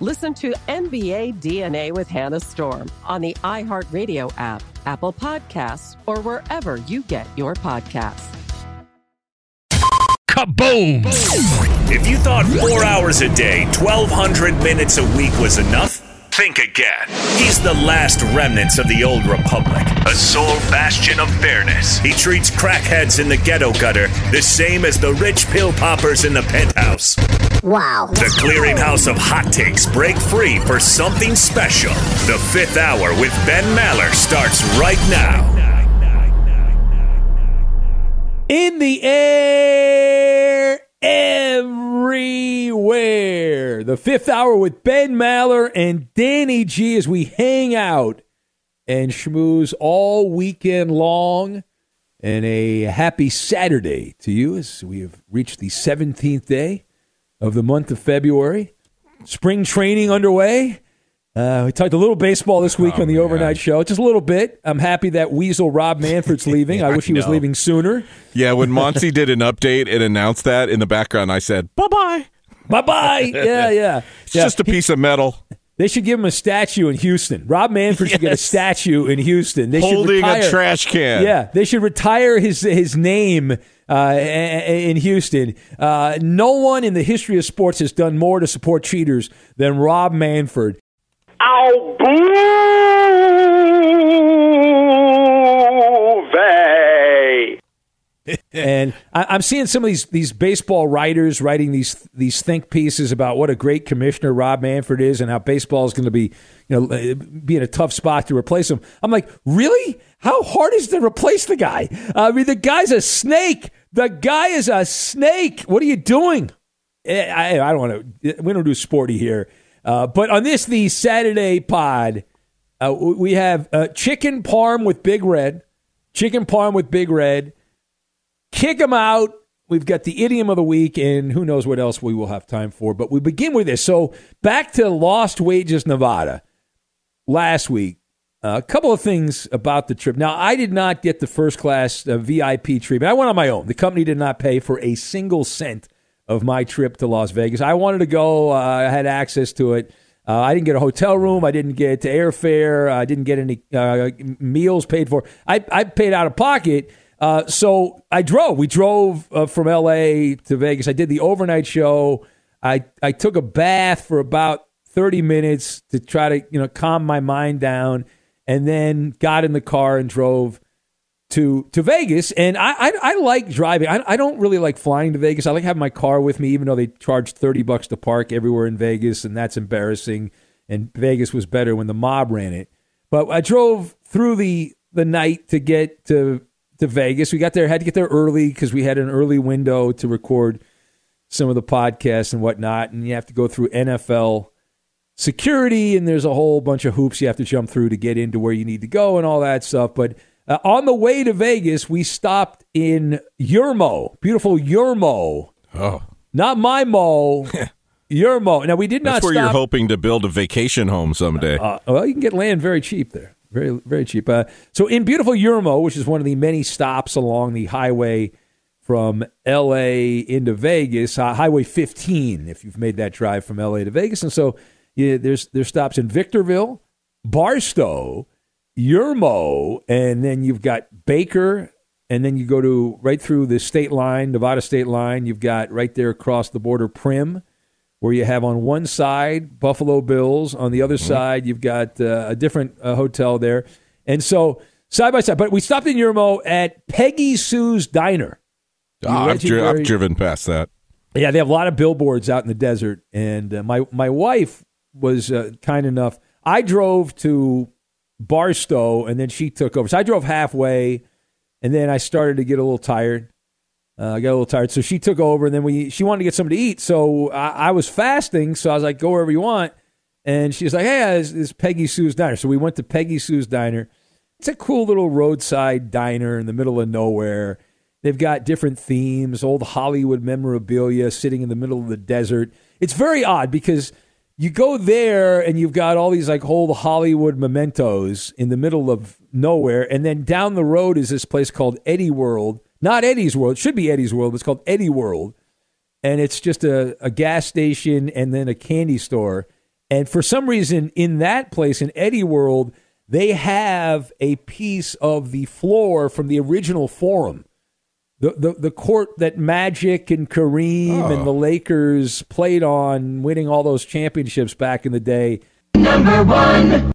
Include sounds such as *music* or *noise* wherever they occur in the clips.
Listen to NBA DNA with Hannah Storm on the iHeartRadio app, Apple Podcasts, or wherever you get your podcasts. Kaboom! If you thought four hours a day, 1,200 minutes a week was enough, think again. He's the last remnants of the old republic, a sole bastion of fairness. He treats crackheads in the ghetto gutter the same as the rich pill poppers in the penthouse. Wow. The clearinghouse of hot takes break free for something special. The fifth hour with Ben Maller starts right now. In the air, everywhere. The fifth hour with Ben Maller and Danny G as we hang out and schmooze all weekend long. And a happy Saturday to you as we have reached the 17th day of the month of February. Spring training underway. Uh, we talked a little baseball this week oh, on the man. overnight show, just a little bit. I'm happy that Weasel Rob Manfred's *laughs* leaving. I wish he was leaving sooner. Yeah, when *laughs* Monty did an update and announced that in the background, I said, bye bye. Bye bye. Yeah, yeah. It's yeah. just a piece of metal. They should give him a statue in Houston. Rob Manfred yes. should get a statue in Houston. They Holding should retire, a trash can. Yeah, they should retire his his name uh, in Houston. Uh, no one in the history of sports has done more to support cheaters than Rob Manfred. Oh, boo! And I, am seeing some of these these baseball writers writing these these think pieces about what a great commissioner Rob Manfred is and how baseball is going to be you know be in a tough spot to replace him. I'm like, really? How hard is to replace the guy? I mean, the guy's a snake. The guy is a snake. What are you doing? Eh, I, I don't want to. We don't do sporty here. Uh, but on this, the Saturday pod, uh, we have uh, chicken parm with Big Red. Chicken parm with Big Red kick them out. We've got the idiom of the week, and who knows what else we will have time for. But we begin with this. So back to Lost Wages, Nevada. Last week, uh, a couple of things about the trip. Now, I did not get the first class uh, VIP treatment. I went on my own. The company did not pay for a single cent of my trip to Las Vegas. I wanted to go. Uh, I had access to it. Uh, I didn't get a hotel room. I didn't get airfare. I didn't get any uh, meals paid for. I, I paid out of pocket uh, so I drove. We drove uh, from L.A. to Vegas. I did the overnight show. I I took a bath for about thirty minutes to try to you know calm my mind down, and then got in the car and drove to to Vegas, and I I, I like driving. I, I don't really like flying to Vegas. I like having my car with me, even though they charge thirty bucks to park everywhere in Vegas, and that's embarrassing. And Vegas was better when the mob ran it. But I drove through the the night to get to to Vegas. We got there, had to get there early because we had an early window to record some of the podcasts and whatnot. And you have to go through NFL security, and there's a whole bunch of hoops you have to jump through to get into where you need to go and all that stuff. But uh, on the way to Vegas, we stopped in Yermo, beautiful Yermo. Oh, Not my mo, *laughs* Yermo. Now we did that's not That's where stop. you're hoping to build a vacation home someday. Uh, well, you can get land very cheap there. Very, very cheap. Uh, so, in beautiful Yermo, which is one of the many stops along the highway from L.A. into Vegas, uh, Highway 15, if you've made that drive from L.A. to Vegas. And so, yeah, there's there's stops in Victorville, Barstow, Yermo, and then you've got Baker, and then you go to right through the state line, Nevada state line. You've got right there across the border, Primm where you have on one side Buffalo Bills, on the other side you've got uh, a different uh, hotel there, and so side by side. But we stopped in Yermo at Peggy Sue's Diner. Ah, I've, dri- I've driven past that. Yeah, they have a lot of billboards out in the desert, and uh, my my wife was uh, kind enough. I drove to Barstow, and then she took over. So I drove halfway, and then I started to get a little tired. Uh, I got a little tired, so she took over, and then we she wanted to get something to eat. So I, I was fasting, so I was like, "Go wherever you want." And she was like, "Hey, this is Peggy Sue's Diner." So we went to Peggy Sue's Diner. It's a cool little roadside diner in the middle of nowhere. They've got different themes, old Hollywood memorabilia sitting in the middle of the desert. It's very odd because you go there and you've got all these like old Hollywood mementos in the middle of nowhere, and then down the road is this place called Eddie World. Not Eddie's World. It should be Eddie's World, but it's called Eddie World. And it's just a, a gas station and then a candy store. And for some reason, in that place, in Eddie World, they have a piece of the floor from the original forum. The, the, the court that Magic and Kareem and the oh. Lakers played on, winning all those championships back in the day. Number one.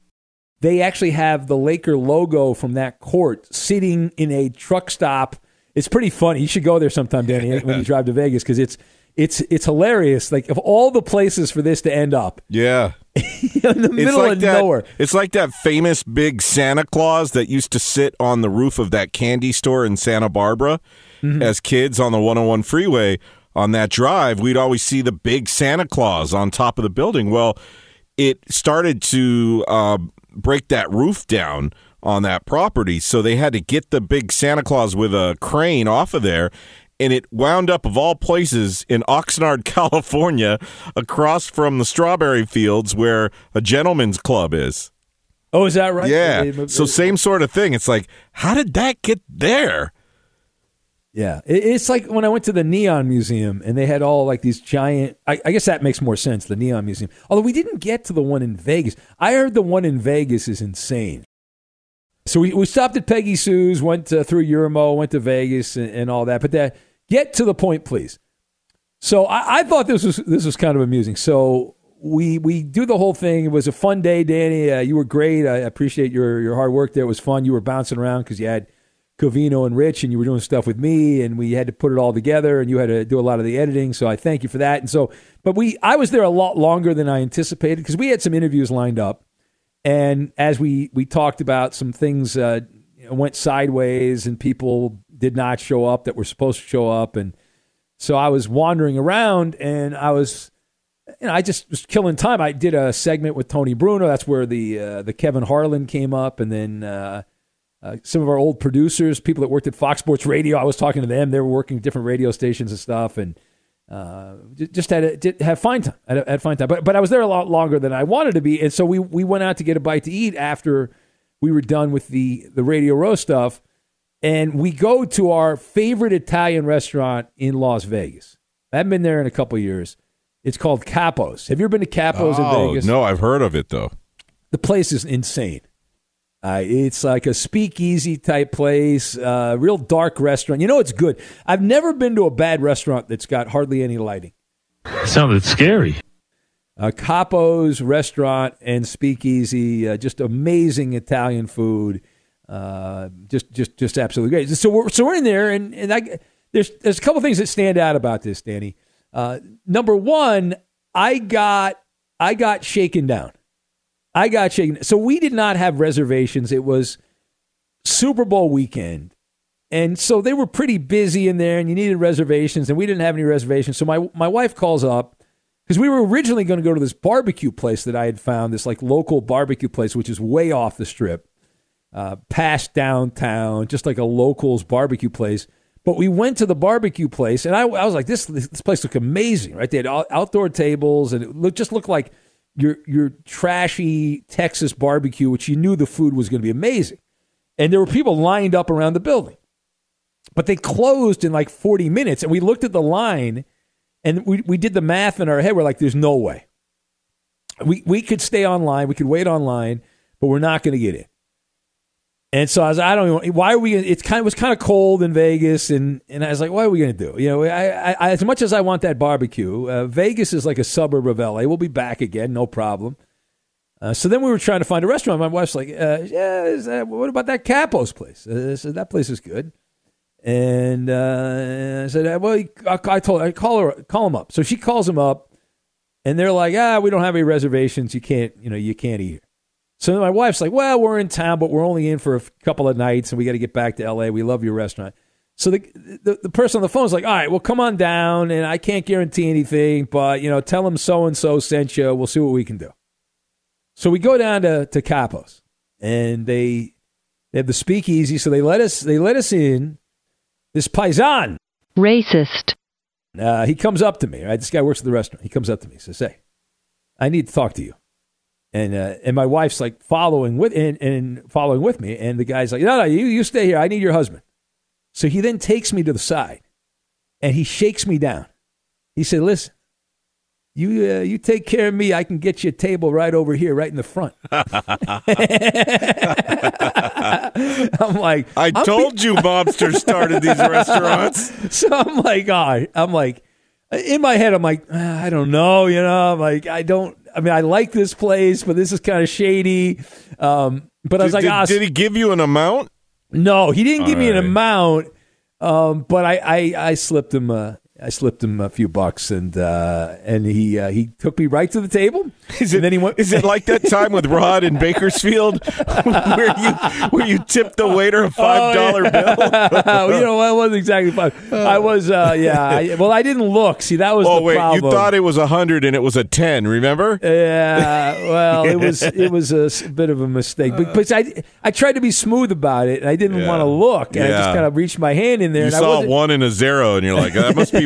They actually have the Laker logo from that court sitting in a truck stop. It's pretty funny. You should go there sometime, Danny, *laughs* when you drive to Vegas because it's it's it's hilarious. Like of all the places for this to end up, Yeah. *laughs* in the It's middle like of that, nowhere. It's like that famous big Santa Claus that used to sit on the roof of that candy store in Santa Barbara Mm-hmm. as kids on the 101 freeway. On that drive, we'd always see the big Santa Claus on top of the building. Well, it started to uh, break that roof down on that property, so they had to get the big Santa Claus with a crane off of there. And it wound up, of all places, in Oxnard, *laughs* California, across from the strawberry fields where a gentleman's club is. Oh, is that right? Yeah. They- So same sort of thing. It's like, how did that get there? Yeah, it's like when I went to the Neon Museum and they had all like these giant. I, I guess that makes more sense. The Neon Museum, although we didn't get to the one in Vegas. I heard the one in Vegas is insane. So we, we stopped at Peggy Sue's, went uh, through Yermo, went to Vegas, and, and all that. But that get to the point, please. So I, I thought this was this was kind of amusing. So we we do the whole thing. It was a fun day, Danny. Uh, you were great. I appreciate your your hard work there. It was fun. You were bouncing around because you had Covino and Rich, and you were doing stuff with me, and we had to put it all together, and you had to do a lot of the editing. So I thank you for that. And so, but we I was there a lot longer than I anticipated because we had some interviews lined up, and as we we talked about some things uh, went sideways, and people did not show up that were supposed to show up, and so I was wandering around, and I was you know, I just was killing time. I did a segment with Tony Bruno. That's where the uh, the Kevin Harlan came up, and then uh, uh, some of our old producers, people that worked at Fox Sports Radio. I was talking to them. They were working different radio stations and stuff, and uh, just had a, did have fine time. Had, a, had fine time, but but I was there a lot longer than I wanted to be, and so we we went out to get a bite to eat after we were done with the the Radio Row stuff, and we go to our favorite Italian restaurant in Las Vegas. I haven't been there in a couple years. It's called Capos. Have you ever been to Capos in oh, Vegas? no, I've heard of it though. The place is insane. Uh, it's like a speakeasy type place, uh, real dark restaurant. You know, it's good. I've never been to a bad restaurant that's got hardly any lighting. Sounded scary. Uh, Capo's restaurant and speakeasy, uh, just amazing Italian food. Uh, just just just absolutely great. So we're so we're in there, and and I there's there's a couple things that stand out about this, Danny. Uh, number one, I got I got shaken down. I got shaken. So we did not have reservations. It was Super Bowl weekend. And so they were pretty busy in there and you needed reservations and we didn't have any reservations. So my my wife calls up because we were originally going to go to this barbecue place that I had found, this like local barbecue place, which is way off the strip, uh, past downtown, just like a locals barbecue place. But we went to the barbecue place, and I, I was like, this this place looked amazing, right? They had outdoor tables, and it looked, just looked like your your trashy Texas barbecue, which you knew the food was going to be amazing. And there were people lined up around the building, but they closed in like 40 minutes. And we looked at the line, and we we did the math in our head. We're like, there's no way. We we could stay online, we could wait online, but we're not going to get in. And so I was, I don't know, why are we, it's kind of, it was kind of cold in Vegas. And, and I was like, what are we going to do? You know, I, I, as much as I want that barbecue, uh, Vegas is like a suburb of LA. We'll be back again, no problem. Uh, so then we were trying to find a restaurant. My wife's like, uh, yeah, that, what about that Capo's place? Uh, I said, that place is good. And uh, I said, well, I, I told I call her, call him up. So she calls him up and they're like, ah, we don't have any reservations. You can't, you know, you can't eat here. So my wife's like, well, we're in town, but we're only in for a couple of nights and we got to get back to LA. We love your restaurant. So the, the, the person on the phone is like, all right, well, come on down, and I can't guarantee anything, but you know, tell them so and so sent you. We'll see what we can do. So we go down to to Capos, and they they have the speakeasy, so they let us they let us in. This paisan, racist. Uh, he comes up to me. Right, this guy works at the restaurant. He comes up to me, says, "Hey, I need to talk to you." And uh, and my wife's like following with and, and following with me, and the guy's like, no, no, you you stay here. I need your husband. So he then takes me to the side, and he shakes me down. He said, "Listen, you uh, you take care of me. I can get you a table right over here, right in the front." *laughs* *laughs* I'm like, I I'm told be- you, mobsters started these *laughs* restaurants. So I'm like, oh, I'm like, in my head, I'm like, ah, I don't know, you know, I'm like, I don't. I mean, I like this place, but this is kind of shady. Um, but I was like, did, ah, did he give you an amount? No, he didn't give All me an amount. Um, but I, I, I slipped him. Uh, I slipped him a few bucks, and uh, and he uh, he took me right to the table. Is it, and then he went. is it like that time with Rod in Bakersfield *laughs* where you where you tipped the waiter a *laughs* five dollar bill? *laughs* Oh, you know, I wasn't exactly five. I was, uh, yeah. I, well, I didn't look. See, that was Oh the wait, problem. you thought it was a hundred and it was a ten. Remember? Yeah, well, it was it was a bit of a mistake, but, but I I tried to be smooth about it, and I didn't Yeah. want to look, and I just kind of reached my hand in there, You and saw one and a zero, and you're like, that must be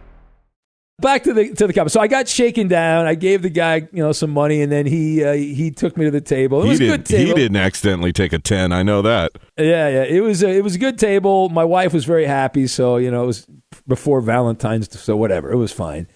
Back to the to the comments. So I got shaken down. I gave the guy you know some money, and then he uh, he took me to the table. It He, was a did, good table. he didn't accidentally take a 10. I know that. Yeah, yeah. It was a, it was a good table. My wife was very happy. So you know it was before Valentine's, so whatever. It was fine.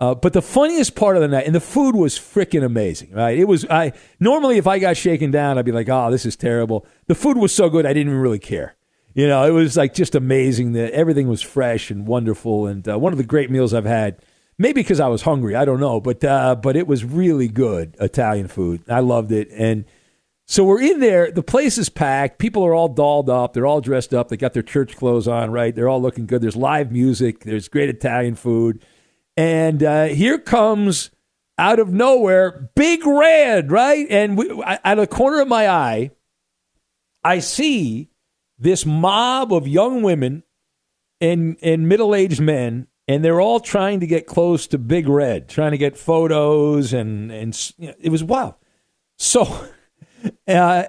Uh, but the funniest part of the night, and the food was freaking amazing, right? It was. I normally if I got shaken down, I'd be like, "Oh, this is terrible." The food was so good, I didn't even really care. You know, it was like just amazing that everything was fresh and wonderful, and uh, one of the great meals I've had. Maybe because I was hungry, I don't know, but uh, but it was really good Italian food. I loved it, and so we're in there. The place is packed. People are all dolled up. They're all dressed up. They got their church clothes on, right? They're all looking good. There's live music. There's great Italian food. And uh, here comes out of nowhere Big Red, right? And we, out of the corner of my eye, I see this mob of young women and, and middle aged men, and they're all trying to get close to Big Red, trying to get photos, and, and you know, it was wild. So, *laughs* uh,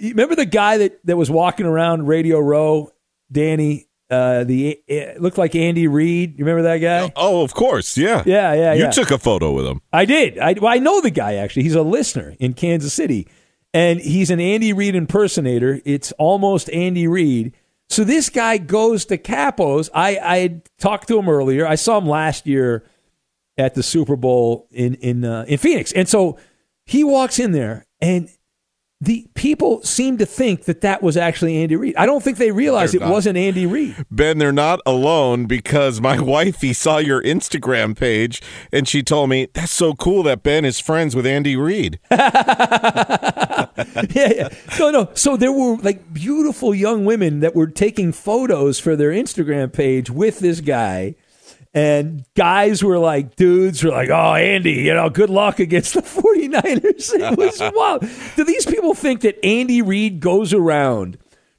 remember the guy that, that was walking around Radio Row, Danny? Uh, the it looked like Andy Reid. You remember that guy? Oh, of course. Yeah. Yeah, yeah, You yeah. took a photo with him. I did. I, well, I know the guy actually. He's a listener in Kansas City, and he's an Andy Reid impersonator. It's almost Andy Reid. So this guy goes to Capos. I I talked to him earlier. I saw him last year at the Super Bowl in in uh, in Phoenix, and so he walks in there, and the people seem to think that that was actually Andy Reid. I don't think they realized They're it not. wasn't Andy Reid. Ben, they're not alone because my *laughs* wifey saw your Instagram page and she told me that's so cool that Ben is friends with Andy Reid. *laughs* *laughs* yeah, yeah. No, no. So there were like beautiful young women that were taking photos for their Instagram page with this guy. And guys were like, dudes were like, oh, Andy, you know, good luck against the *laughs* 49ers. It was *laughs* wild. Do these people think that Andy Reid goes around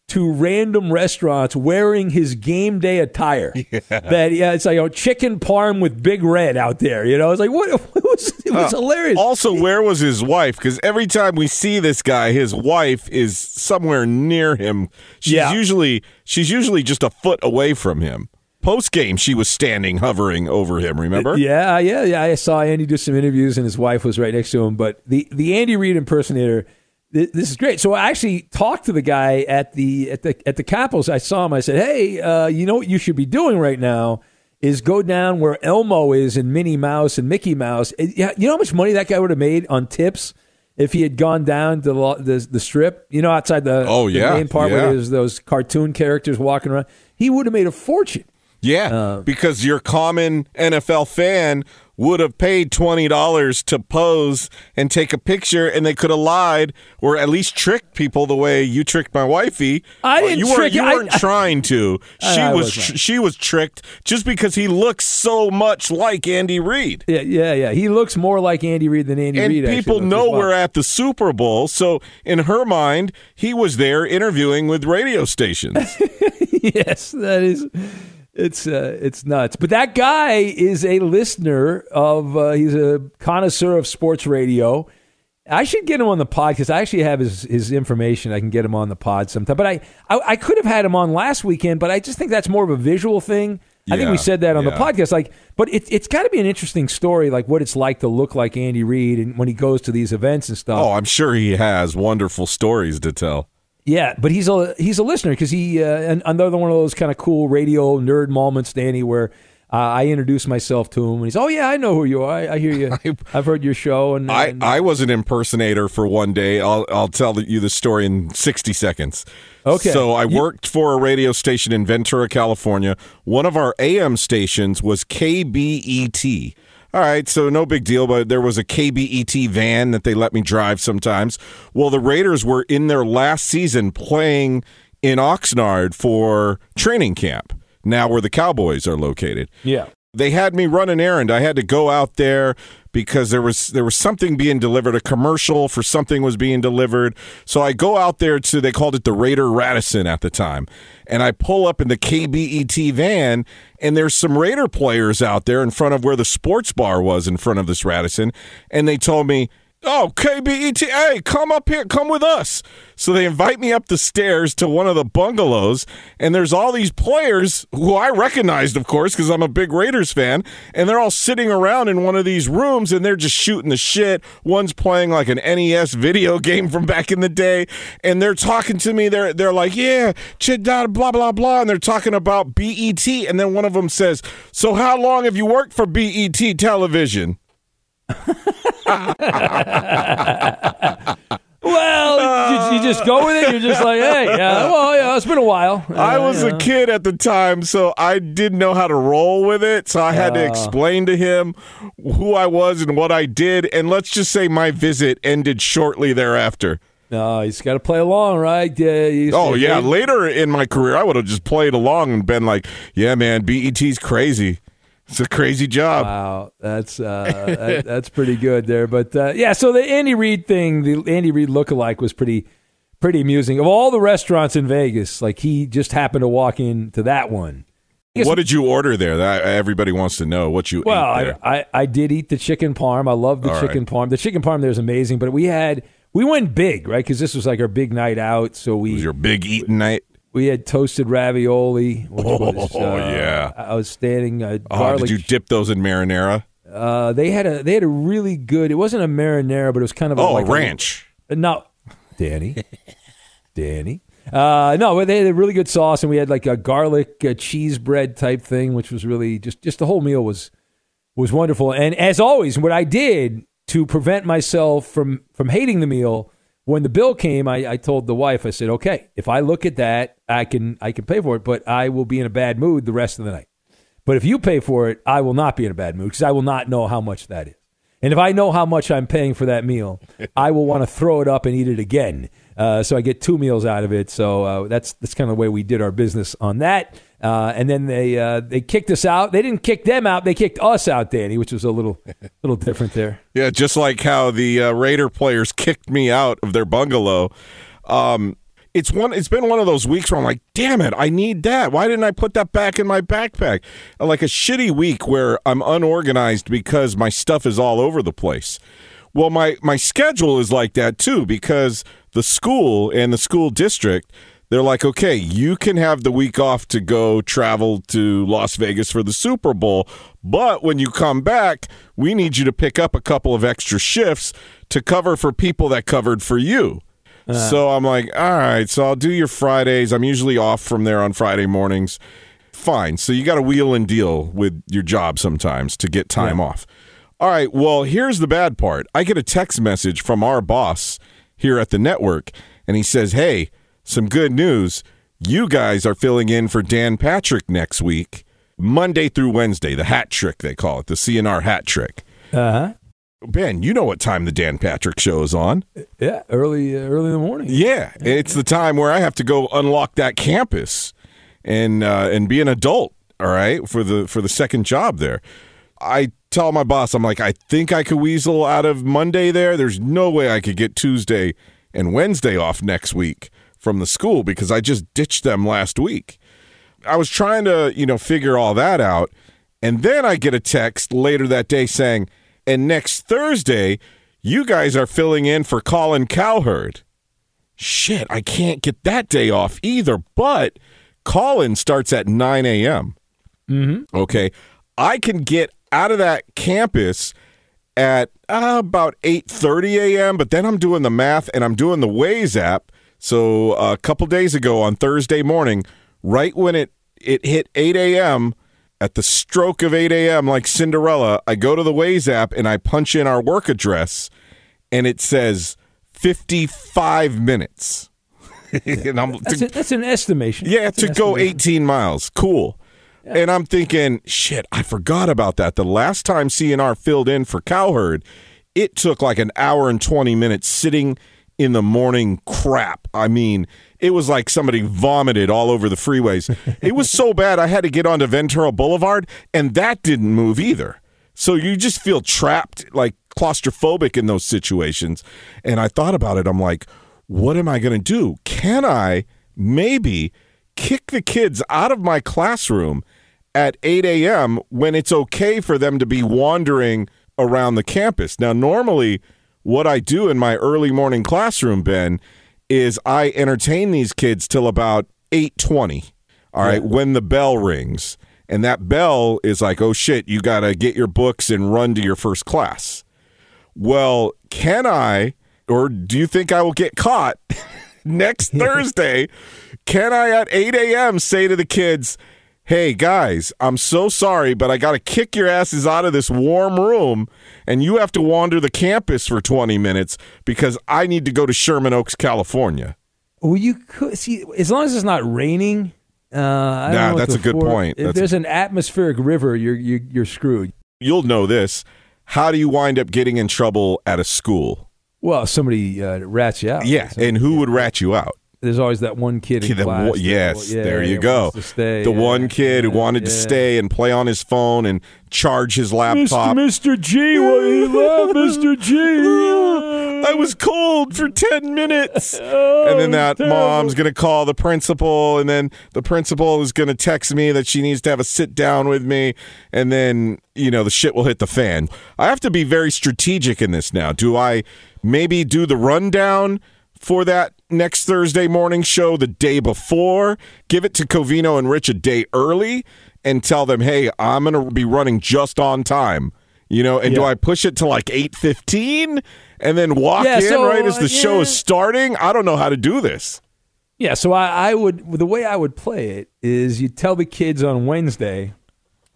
to random restaurants wearing his game day attire? *laughs* That, yeah, it's like, oh, chicken parm with Big Red out there. You know, it's like, what? *laughs* It was, it was Uh, hilarious. Also, where was his wife? Because every time we see this guy, his wife is somewhere near him. She's Yeah. usually she's usually just a foot away from him. Post game, she was standing, hovering over him. Remember? Yeah, yeah, yeah. I saw Andy do some interviews, and his wife was right next to him. But the the Andy Reid impersonator, this is great. So I actually talked to the guy at the at the at the Capitals. I saw him. I said, "Hey, uh, you know what you should be doing right now." Is go down where Elmo is and Minnie Mouse and Mickey Mouse. Yeah, you know how much money that guy would have made on tips if he had gone down to the the, the strip. You know, outside the Oh, the yeah, main part yeah. where there's those cartoon characters walking around. He would have made a fortune. Yeah, Uh, because your common NFL fan would have paid twenty dollars to pose and take a picture, and they could have lied or at least tricked people the way you tricked my wifey. I didn't you weren't. You I- weren't trying to. *laughs* I- She I was. she was tricked just because he looks so much like Andy Reid. Yeah, yeah, yeah. He looks more like Andy Reid than Andy And Reid. actually people know we're at the Super Bowl, so in her mind, he was there interviewing with radio stations. *laughs* yes, that is. It's uh, it's nuts. But that guy is a listener of. Uh, he's a connoisseur of sports radio. I should get him on the pod because I actually have his his information. I can get him on the pod sometime. But I, I I could have had him on last weekend, but I just think that's more of a visual thing. I think we said that on the podcast. Like, but it, it's got to be an interesting story, like what it's like to look like Andy Reid and when he goes to these events and stuff. oh, I'm sure he has wonderful stories to tell. Yeah, but he's a he's a listener because he uh, and another one of those kind of cool radio nerd moments, Danny, where uh, I introduce myself to him and he's, oh yeah, I know who you are. I, I hear you. *laughs* I've heard your show. And, I, and- I was an impersonator for one day. I'll I'll tell you the story in 60 seconds. Okay. So I worked for a radio station in Ventura, California. One of our AM stations was KBET. All right, so no big deal, but there was a KBET van that they let me drive sometimes. Well, the Raiders were in their last season playing in Oxnard for training camp, now where the Cowboys are located. yeah. They had me run an errand. I had to go out there because there was there was something being delivered. A commercial for something was being delivered. So I go out there to they called it the Raider Radisson at the time, and I pull up in the KBET van, and there's some Raider players out there in front of where the sports bar was in front of this Radisson, and they told me Oh, KBET, hey, come up here, come with us. So they invite me up the stairs to one of the bungalows, and there's all these players who I recognized, of course, because I'm a big Raiders fan, and they're all sitting around in one of these rooms and they're just shooting the shit. One's playing like an NES video *laughs* game from back in the day, and they're talking to me. They're they're like, yeah, blah blah blah, and they're talking about BET, and then one of them says, "So how long have you worked for BET television?" *laughs* well, you, you, just go with it. You're just like, hey, yeah, well, yeah, it's been a while. Uh, I was a kid at the time, so I didn't know how to roll with it. So I had uh, to explain to him who I was and what I did. And let's just say my visit ended shortly thereafter. No, he's got to play along, right? Oh yeah. Later in my career, I would have just played along and been like, "Yeah, man, BET's crazy." It's a crazy job. Wow, that's uh, that, that's pretty good there. But uh, yeah, so the Andy Reid thing, the Andy Reid lookalike was pretty pretty amusing. Of all the restaurants in Vegas, like he just happened to walk into that one. What did you order there? That everybody wants to know what you well, I, I, I did eat the chicken parm. I love the all chicken right. parm. The chicken parm there is amazing. But we had we went big, right? Because this was like our big night out. So we it was your big eating night. We had toasted ravioli. oh, was, uh, yeah. Outstanding. Uh, oh, did you dip those in marinara? Uh, they had a they had a really good. It wasn't a marinara, but it was kind of a, oh like ranch. A, no, Danny, *laughs* Danny. Uh, no, they had a really good sauce, and we had like a garlic uh, cheese bread type thing, which was really just just the whole meal was was wonderful. And as always, what I did to prevent myself from from hating the meal when the bill came, I, I told the wife, I said, okay, if I look at that, I can I can pay for it, but I will be in a bad mood the rest of the night. But if you pay for it, I will not be in a bad mood because I will not know how much that is. And if I know how much I'm paying for that meal, *laughs* I will want to throw it up and eat it again. Uh, so I get two meals out of it. So uh, that's that's kind of the way we did our business on that. Uh, and then they uh, they kicked us out. They didn't kick them out. They kicked us out, Danny, which was a little *laughs* little different there. Yeah, just like how the uh, Raider players kicked me out of their bungalow. Um, it's one. It's been one of those weeks where I'm like, damn it, I need that. Why didn't I put that back in my backpack? Like a shitty week where I'm unorganized because my stuff is all over the place. Well, my my schedule is like that too because the school and the school district they're like, okay, you can have the week off to go travel to Las Vegas for the Super Bowl, but when you come back, we need you to pick up a couple of extra shifts to cover for people that covered for you. Uh, so I'm like, all right, so I'll do your Fridays. I'm usually off from there on Friday mornings. Fine. So you got to wheel and deal with your job sometimes to get time yeah. off. All right, well, here's the bad part. I get a text message from our boss here at the network, and he says, hey, some good news. You guys are filling in for Dan Patrick next week, Monday through Wednesday, the hat trick, they call it, the CNR hat trick. Uh huh. Ben, you know what time the Dan Patrick show is on? Yeah, early, uh, early in the morning. Yeah, it's the time where I have to go unlock that campus and uh, and be an adult. All right, for the for the second job there. I tell my boss, I'm like, I think I could weasel out of Monday there. There's no way I could get Tuesday and Wednesday off next week from the school because I just ditched them last week. I was trying to, you know, figure all that out. And then I get a text later that day saying, and next Thursday, you guys are filling in for Colin Cowherd. Shit, I can't get that day off either. But Colin starts at 9 a.m. Mm-hmm. Okay. I can get out of that campus at uh, about 8.30 a.m., but then I'm doing the math and I'm doing the Waze app so uh, a couple days ago on Thursday morning, right when it it hit 8 a.m. At the stroke of 8 a.m., like Cinderella, I go to the Waze app and I punch in our work address, and it says 55 minutes. *laughs* and I'm, that's, to, a, that's, an estimation. Yeah, that's to go 18 miles. Cool. Yeah. And I'm thinking, shit, I forgot about that. The last time CNR filled in for Cowherd, it took like an hour and 20 minutes sitting – in the morning crap. I mean, it was like somebody vomited all over the freeways. it was so bad I had to get onto Ventura Boulevard, and that didn't move either. So you just feel trapped, like claustrophobic in those situations. And I thought about it. I'm like, what am I going to do? Can I maybe kick the kids out of my classroom at 8 a.m. when it's okay for them to be wandering around the campus? Now, normally, what I do in my early morning classroom, Ben, is I entertain these kids till about 8:20. All right, when the bell rings. And that bell is like, "Oh shit, you got to get your books and run to your first class." Well, can I or do you think I will get caught *laughs* next *laughs* Thursday? Can I at 8 a.m. say to the kids, hey guys, I'm so sorry, but I got to kick your asses out of this warm room and you have to wander the campus for 20 minutes because I need to go to Sherman Oaks, California? Well, you could see as long as it's not raining. Uh, Nah, that's a good point. If That's- there's an atmospheric river, you're you're, you're screwed. You'll know this. How do you wind up getting in trouble at a school? Well, somebody uh, rats you out. Yeah, and who would rat you out? There's always that one kid in The class. one- that- yes, yeah, there you go. stay, the yeah. one kid who wanted to stay and play on his phone and charge his laptop. Mr. G, what you love, *laughs* Mr. G? I was cold for 10 minutes. Oh, and then that oh, mom's going to call the principal, and then the principal is going to text me that she needs to have a sit down with me. And then, you know, the shit will hit the fan. I have to be very strategic in this now. Do I maybe do the rundown for that next Thursday morning show the day before? Give it to Covino and Rich a day early and tell them, hey, I'm going to be running just on time. You know, and do I push it to like eight fifteen and then walk Yeah, in so, right as the uh, show is starting? I don't know how to do this. Yeah, so I, I would the way I would play it is you tell the kids on Wednesday,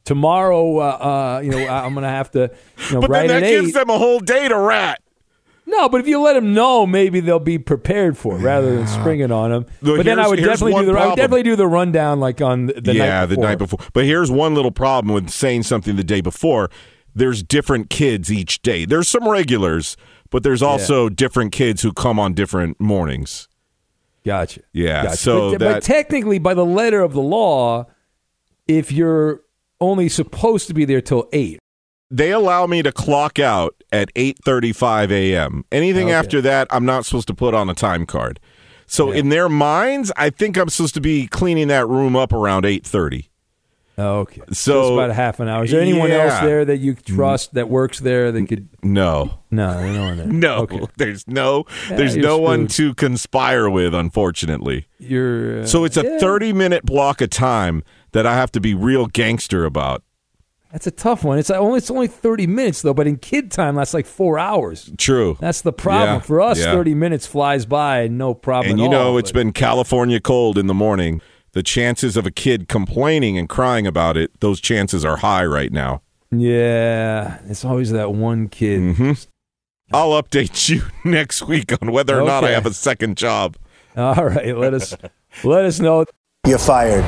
tomorrow, uh, uh, you know, I'm gonna have to, you know, But then that at gives eight. them a whole day to rat. No, but if you let them know, maybe they'll be prepared for it rather than springing it on them. Look, but then I would definitely do the I would definitely do the rundown like on the, the yeah, night before. the night before. But here's one little problem with saying something the day before. There's different kids each day. There's some regulars, but there's also different kids who come on different mornings. Gotcha. Yeah. Gotcha. So but, that but technically, by the letter of the law, if you're only supposed to be there till eight, they allow me to clock out at 8:35 a.m. Anything Okay. after that, I'm not supposed to put on a time card. So in their minds, I think I'm supposed to be cleaning that room up around 8:30. Oh, okay. So it's about a half an hour. Is there anyone else there that you trust that works there that could? No. No, no one there. *laughs* No, there's no, Yeah, there's no one to conspire with, unfortunately. You're uh, So it's a yeah. 30 minute block of time that I have to be real gangster about. That's a tough one. It's only it's only thirty minutes though, but in kid time that's like four hours. True. That's the problem Yeah, for us. yeah. Thirty minutes flies by, no problem. And at you know, all, it's but- been California cold in the morning. The chances of a kid complaining and crying about it, those chances are high right now. yeah. It's always that one kid. Mm-hmm. I'll update you *laughs* next week on whether or not I have a second job. All right, let us let us know. You're fired.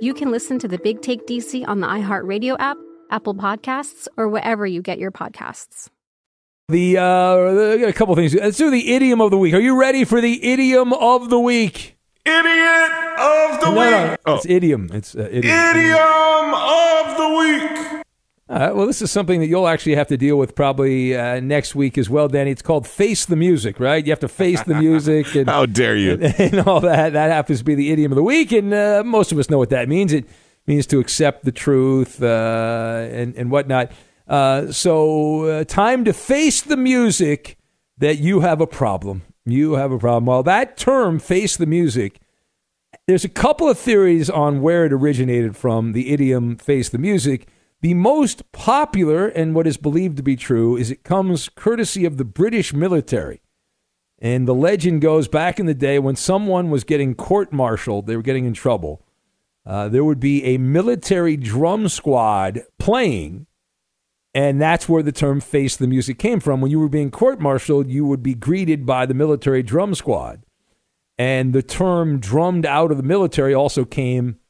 you can listen to the Big Take DC on the iHeartRadio app, Apple Podcasts, or wherever you get your podcasts. The uh, got a couple things. Let's do the idiom of the week. Are you ready for the idiom of the week? Idiot of the no, week. No, oh. It's idiom. It's uh, idiom. Idiom of the week. All right, well, this is something that you'll actually have to deal with probably uh, next week as well, Danny. It's called face the music, right? You have to face the music. And, *laughs* How dare you? And, and, all that. That happens to be the idiom of the week, and uh, most of us know what that means. It means to accept the truth uh, and and whatnot. Uh, so, uh, time to face the music that you have a problem. You have a problem. Well, that term, face the music, there's a couple of theories on where it originated from, the idiom face the music. The most popular and what is believed to be true is it comes courtesy of the British military. And the legend goes back in the day when someone was getting court martialed, they were getting in trouble. Uh, there would be a military drum squad playing and that's where the term face the music came from. When you were being court martialed, you would be greeted by the military drum squad. And the term drummed out of the military also came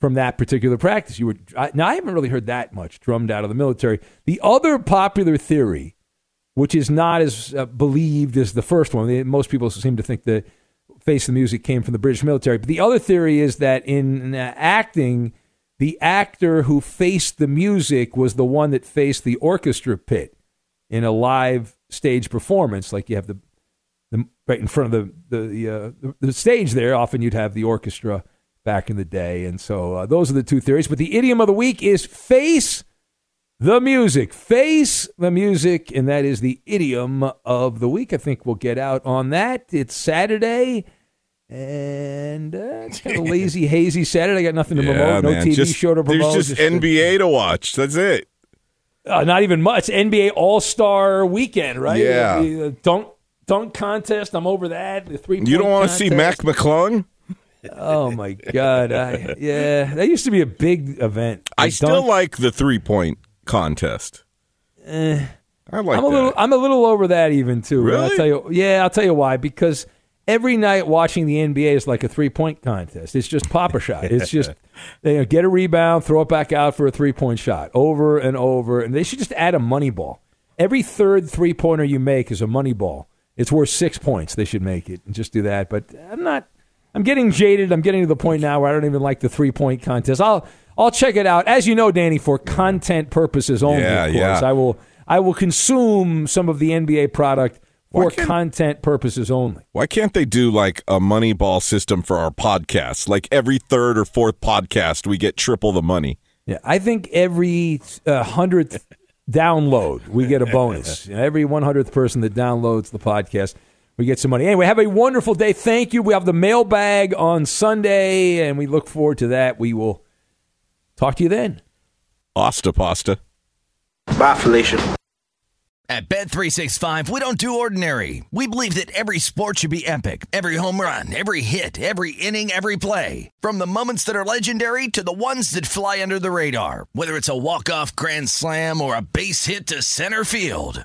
from that particular practice. You were I, now I haven't really heard that much drummed out of the military. The other popular theory, which is not as uh, believed as the first one, most people seem to think that face the music came from the British military. But the other theory is that in uh, acting, the actor who faced the music was the one that faced the orchestra pit in a live stage performance. Like you have the, the right in front of the the, uh, the, the stage there. Often you'd have the orchestra back in the day, and so uh, those are the two theories. But the idiom of the week is face the music, face the music, and that is the idiom of the week. I think we'll get out on that. It's Saturday. And uh, it's kind of *laughs* lazy, hazy Saturday. I got nothing to Yeah, promote. No man. TV Just- show to promote. There's just uh, NBA to watch. That's it. uh, not even much. NBA All Star Weekend, right? Yeah. The, uh, dunk dunk contest. I'm over that. The three. You don't want to see Mac McClung? Oh *laughs* my God! I, yeah, that used to be a big event. I still like the three point contest. Eh. I like I'm a that. little. I'm a little over that even too. I'll Really? tell you. Yeah, I'll tell you why. Because every night watching the NBA is like a three point contest. It's just pop a shot. It's just *laughs* you know, get a rebound, throw it back out for a three point shot over and over. And they should just add a money ball. Every third three pointer you make is a money ball. It's worth six points. They should make it and just do that. But I'm not. I'm getting jaded. I'm getting to the point now where I don't even like the three point contest. I'll I'll check it out as you know, Danny, for content purposes only. Yeah, of course, yeah. I will I will consume some of the NBA product for content purposes only. Why can't they do like a money ball system for our podcast? Like every third or fourth podcast, we get triple the money. Yeah, I think every uh, hundredth download we get a bonus. *laughs* Every one hundredth person that downloads the podcast, we get some money. Anyway, have a wonderful day. Thank you. We have the mailbag on Sunday, and we look forward to that. We will talk to you then. Asta pasta. Bye, Felicia. At Bet365, we don't do ordinary. We believe that every sport should be epic. Every home run, every hit, every inning, every play. From the moments that are legendary to the ones that fly under the radar. Whether it's a walk-off grand slam or a base hit to center field.